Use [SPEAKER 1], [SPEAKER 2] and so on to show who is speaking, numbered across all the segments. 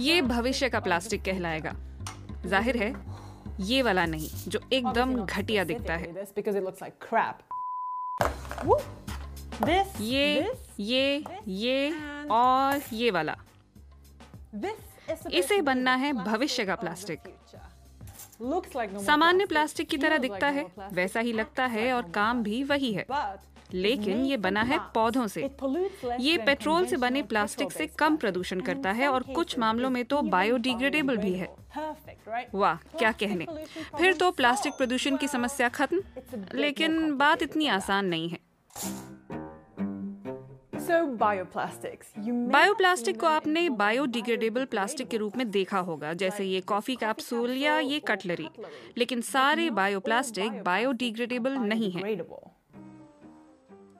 [SPEAKER 1] ये भविष्य का प्लास्टिक कहलाएगा। ज़ाहिर है ये वाला नहीं जो एकदम घटिया दिखता है। ये ये ये और ये वाला। इसे बनना है भविष्य का प्लास्टिक। सामान्य प्लास्टिक की तरह दिखता है वैसा ही लगता है और काम भी वही है। लेकिन ये बना है पौधों से। ये पेट्रोल से बने प्लास्टिक से कम प्रदूषण करता है और कुछ मामलों में तो बायोडिग्रेडेबल भी है। वाह क्या कहने। फिर तो प्लास्टिक प्रदूषण की समस्या खत्म? लेकिन बात इतनी आसान नहीं है। बायो
[SPEAKER 2] प्लास्टिक
[SPEAKER 1] को आपने बायोडिग्रेडेबल प्लास्टिक के रूप में देखा होगा जैसे ये कॉफ़ी कैप्सूल या ये कटलरी। लेकिन सारे बायो प्लास्टिक बायोडिग्रेडेबल नहीं है।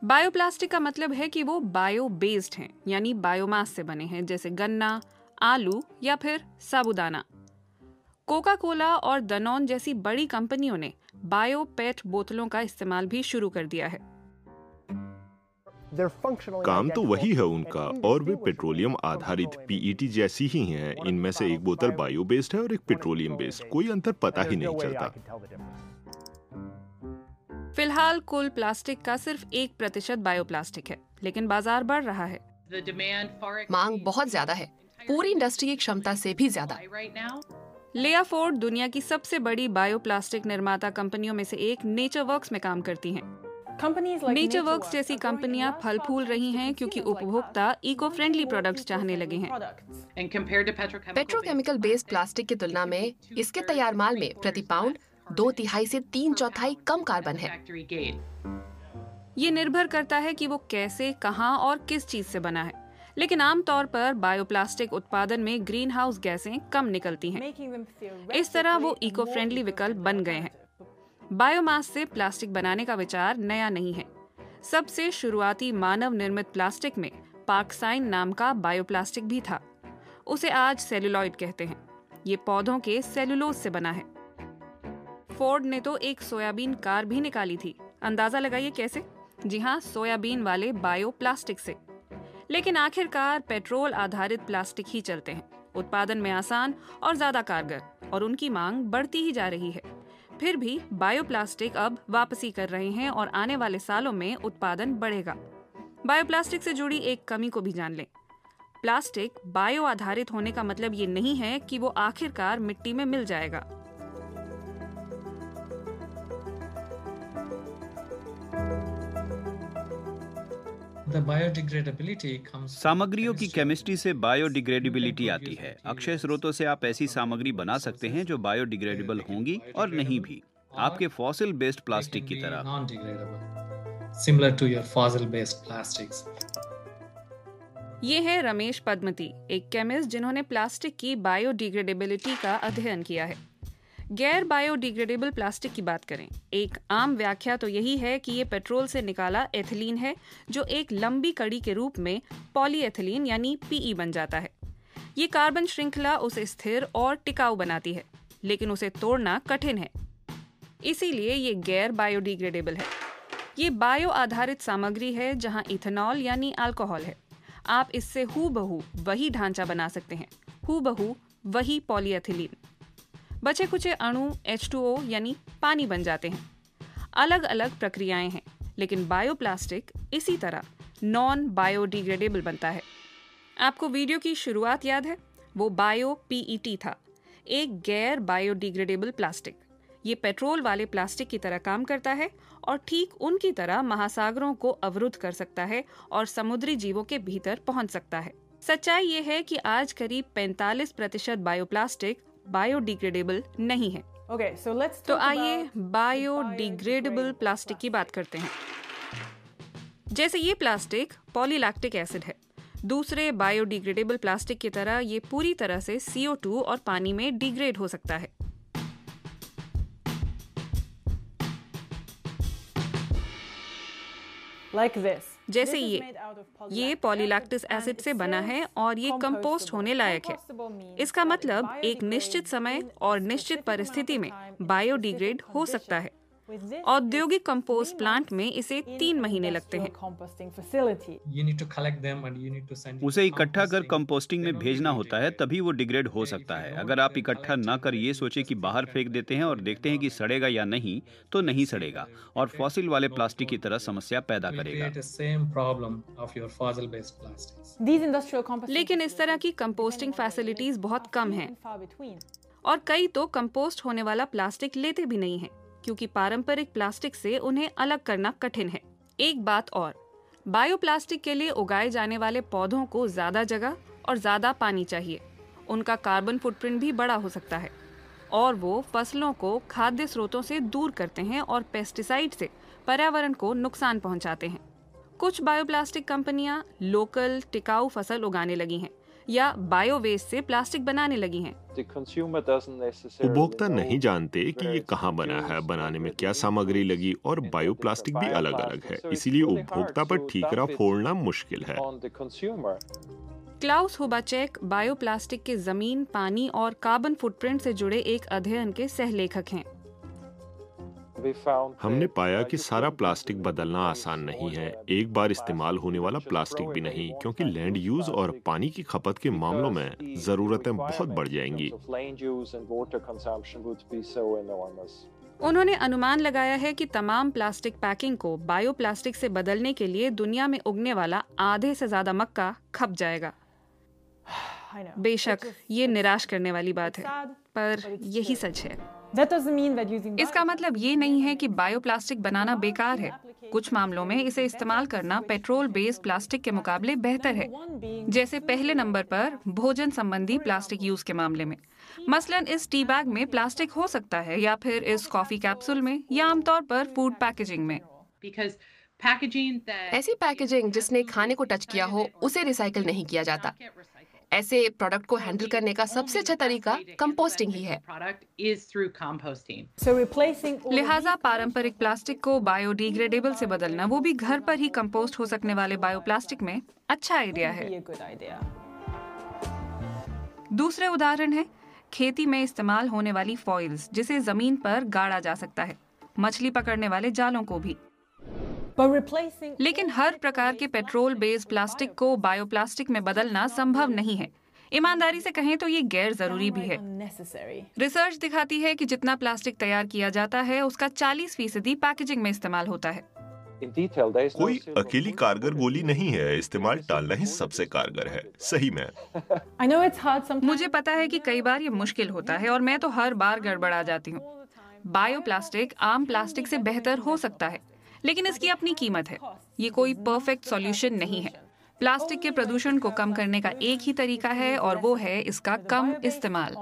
[SPEAKER 1] बायोप्लास्टिक का मतलब है कि वो बायो बेस्ड हैं यानी बायोमास से बने हैं जैसे गन्ना आलू या फिर साबुदाना। कोका कोला और दनॉन जैसी बड़ी कंपनियों ने बायो पेट बोतलों का इस्तेमाल भी शुरू कर दिया है।
[SPEAKER 3] काम तो वही है उनका और वे पेट्रोलियम आधारित पीईटी जैसी ही हैं। इनमें से एक बोतल बायो बेस्ड है और एक पेट्रोलियम बेस्ड कोई अंतर पता ही नहीं चलता।
[SPEAKER 1] फ़िलहाल कुल प्लास्टिक का सिर्फ़ एक प्रतिशत बायोप्लास्टिक है लेकिन बाज़ार बढ़ रहा है।
[SPEAKER 4] The demand far
[SPEAKER 5] मांग बहुत ज़्यादा है। पूरी इंडस्ट्री की क्षमता से भी ज़्यादा।
[SPEAKER 1] लेया फोर्ड दुनिया की सबसे बड़ी बायोप्लास्टिक निर्माता कंपनियों में से एक नेचर वर्क्स में काम करती हैं। नेचर वर्क्स जैसी कंपनियाँ फल फूल रही
[SPEAKER 2] to
[SPEAKER 1] हैं क्योंकि उपभोक्ता इको फ्रेंडली प्रोडक्ट्स चाहने लगे
[SPEAKER 2] eco-friendly
[SPEAKER 1] हैं
[SPEAKER 5] पेट्रोकेमिकल बेस्ड प्लास्टिक की तुलना में इसके तैयार माल में प्रति पाउंड दो तिहाई से तीन चौथाई कम कार्बन है।
[SPEAKER 1] ये निर्भर करता है कि वो कैसे कहाँ और किस चीज़ से बना है। लेकिन आमतौर पर बायोप्लास्टिक उत्पादन में ग्रीन हाउस गैसें कम निकलती हैं। इस तरह वो इको फ्रेंडली विकल्प बन गए हैं. बायोमास से प्लास्टिक बनाने का विचार नया नहीं है। सबसे शुरुआती मानव निर्मित प्लास्टिक में पार्कसाइन नाम का बायोप्लास्टिक भी था। उसे आज सेलुलॉइड कहते हैं। ये पौधों के सेलुलोज से बना है। फोर्ड ने तो एक सोयाबीन कार भी निकाली थी। अंदाज़ा लगाइए कैसे? जी हाँ सोयाबीन वाले बायो प्लास्टिक से। लेकिन आखिरकार पेट्रोल आधारित प्लास्टिक ही चलते हैं। उत्पादन में आसान और ज़्यादा कारगर, और उनकी मांग बढ़ती ही जा रही है। फिर भी बायोप्लास्टिक अब वापसी कर रहे हैं और आने वाले सालों में उत्पादन बढ़ेगा। बायोप्लास्टिक से जुड़ी एक कमी को भी जान लें। प्लास्टिक बायो आधारित होने का मतलब ये नहीं है कि वो आखिरकार मिट्टी में मिल जाएगा।
[SPEAKER 6] सामग्रियों की केमिस्ट्री से बायोडिग्रेडेबिलिटी आती है। अक्षय स्रोतों से आप ऐसी सामग्री बना सकते हैं जो बायोडिग्रेडेबल होंगी और नहीं भी। आपके फॉसिल बेस्ड प्लास्टिक की तरह।
[SPEAKER 7] Similar to your to your fossil-based
[SPEAKER 1] ये है रमेश पद्मती एक केमिस्ट जिन्होंने प्लास्टिक की बायोडिग्रेडेबिलिटी का अध्ययन किया है। गैर बायोडिग्रेडेबल प्लास्टिक की बात करें। एक आम व्याख्या तो यही है कि ये पेट्रोल से निकाला एथिलीन है, जो एक लंबी कड़ी के रूप में पॉलीएथिलीन यानी पीई बन जाता है। ये कार्बन श्रृंखला उसे स्थिर और टिकाऊ बनाती है, लेकिन उसे तोड़ना कठिन है। इसीलिए ये गैर बायोडिग्रेडेबल है। ये बायो आधारित सामग्री है जहाँ इथेनॉल यानी अल्कोहल है। आप इससे हु बहू वही ढांचा बना सकते हैं। हु बहू वही पॉलीएथिलीन। बचे कुचे अणु H2O यानी पानी बन जाते हैं। अलग अलग प्रक्रियाएँ हैं, लेकिन बायोप्लास्टिक इसी तरह नॉन बायोडिग्रेडेबल बनता है। आपको वीडियो की शुरुआत याद है? वो बायो पीईटी था, एक गैर बायोडिग्रेडेबल प्लास्टिक ये पेट्रोल वाले प्लास्टिक की तरह काम करता है और ठीक उनकी तरह महासागरों को अवरुद्ध कर सकता है और समुद्री जीवों के भीतर पहुँच सकता है। सच्चाई ये है कि आज करीब 45 प्रतिशत बायोप्लास्टिक बायोडिग्रेडेबल नहीं है।
[SPEAKER 2] Okay, so let's
[SPEAKER 1] तो आइए बायोडिग्रेडेबल प्लास्टिक की बात करते हैं। जैसे ये प्लास्टिक पॉलीलैक्टिक एसिड है। दूसरे बायोडिग्रेडेबल प्लास्टिक की तरह ये पूरी तरह से CO2 और पानी में डिग्रेड हो सकता है।
[SPEAKER 2] Like this.
[SPEAKER 1] जैसे ये ये पॉलीलैक्टिस एसिड से बना है और ये कंपोस्ट होने लायक है। इसका मतलब एक निश्चित समय और निश्चित परिस्थिति में बायोडिग्रेड हो सकता है। औद्योगिक कंपोस्ट प्लांट में इसे तीन महीने लगते हैं।
[SPEAKER 7] You need to collect them and you need to send.
[SPEAKER 6] उसे इकट्ठा कर कंपोस्टिंग में भेजना होता है तभी वो डिग्रेड हो सकता है। अगर आप इकट्ठा न कर ये सोचे कि बाहर फेंक देते हैं और देखते हैं कि सड़ेगा या नहीं तो नहीं सड़ेगा और फॉसिल वाले प्लास्टिक की तरह समस्या पैदा करेगा.
[SPEAKER 1] लेकिन इस तरह की कंपोस्टिंग फैसिलिटीज़ बहुत कम हैं। और कई तो कंपोस्ट होने वाला प्लास्टिक लेते भी नहीं हैं। क्योंकि पारंपरिक प्लास्टिक से उन्हें अलग करना कठिन है। एक बात और, बायोप्लास्टिक के लिए उगाए जाने वाले पौधों को ज़्यादा जगह और ज़्यादा पानी चाहिए। उनका कार्बन फुटप्रिंट भी बड़ा हो सकता है। और वो फ़सलों को खाद्य स्रोतों से दूर करते हैं और पेस्टिसाइड से पर्यावरण को नुकसान पहुंचाते हैं। कुछ बायोप्लास्टिक कंपनियाँ लोकल टिकाऊ फ़सल उगाने लगी हैं। या बायो वेस्ट से प्लास्टिक बनाने लगी हैं।
[SPEAKER 3] उपभोक्ता नहीं जानते कि ये कहाँ बना है बनाने में क्या सामग्री लगी और बायोप्लास्टिक भी अलग अलग है। इसीलिए उपभोक्ता पर ठीकरा फोड़ना मुश्किल है।
[SPEAKER 1] क्लाउस हुबाचेक बायोप्लास्टिक के ज़मीन पानी और कार्बन फुटप्रिंट से जुड़े एक अध्ययन के सहलेखक हैं।
[SPEAKER 3] हमने पाया कि सारा प्लास्टिक बदलना आसान नहीं है। एक बार इस्तेमाल होने वाला प्लास्टिक भी नहीं क्योंकि लैंड यूज़ और पानी की खपत के मामलों में जरूरतें बहुत बढ़ जाएँगी।
[SPEAKER 1] उन्होंने अनुमान लगाया है कि तमाम प्लास्टिक पैकिंग को बायोप्लास्टिक से बदलने के लिए दुनिया में उगने वाला आधे से ज़्यादा मक्का खप जाएगा। बेशक ये निराश करने वाली बात है पर यही सच है। इसका मतलब ये नहीं है कि बायोप्लास्टिक बनाना बेकार है। कुछ मामलों में इसे इस्तेमाल करना पेट्रोल बेस्ड प्लास्टिक के मुकाबले बेहतर है। जैसे पहले नंबर पर भोजन संबंधी प्लास्टिक यूज़ के मामले में। मसलन इस टी बैग में प्लास्टिक हो सकता है या फिर इस कॉफ़ी कैप्सूल में या आमतौर पर फ़ूड पैकेजिंग में।
[SPEAKER 4] Because packaging that
[SPEAKER 5] ऐसी पैकेजिंग जिसने खाने को टच किया हो उसे रिसाइकल नहीं किया जाता. ऐसे प्रोडक्ट को हैंडल करने का सबसे अच्छा तरीका कंपोस्टिंग ही है.
[SPEAKER 1] लिहाजा पारंपरिक प्लास्टिक को बायोडिग्रेडेबल से बदलना वो भी घर पर ही कंपोस्ट हो सकने वाले बायोप्लास्टिक में अच्छा आइडिया है। दूसरे उदाहरण है खेती में इस्तेमाल होने वाली फॉइल्स जिसे ज़मीन पर गाड़ा जा सकता है मछली पकड़ने वाले जालों को भी। लेकिन हर प्रकार के पेट्रोल बेस्ड प्लास्टिक को बायोप्लास्टिक में बदलना संभव नहीं है। ईमानदारी से कहें तो ये गैर ज़रूरी भी है। रिसर्च दिखाती है कि जितना प्लास्टिक तैयार किया जाता है उसका 40 फ़ीसदी पैकेजिंग में इस्तेमाल होता है।
[SPEAKER 3] कोई अकेली कारगर गोली नहीं है। इस्तेमाल टालना ही सबसे कारगर है। सही में।
[SPEAKER 1] मुझे पता है कि कई बार ये मुश्किल होता है और मैं तो हर बार गड़बड़ा जाती हूँ। बायोप्लास्टिक आम प्लास्टिक से बेहतर हो सकता है। लेकिन इसकी अपनी कीमत है। ये कोई परफेक्ट सॉल्यूशन नहीं है। प्लास्टिक के प्रदूषण को कम करने का एक ही तरीका है और वो है इसका कम इस्तेमाल।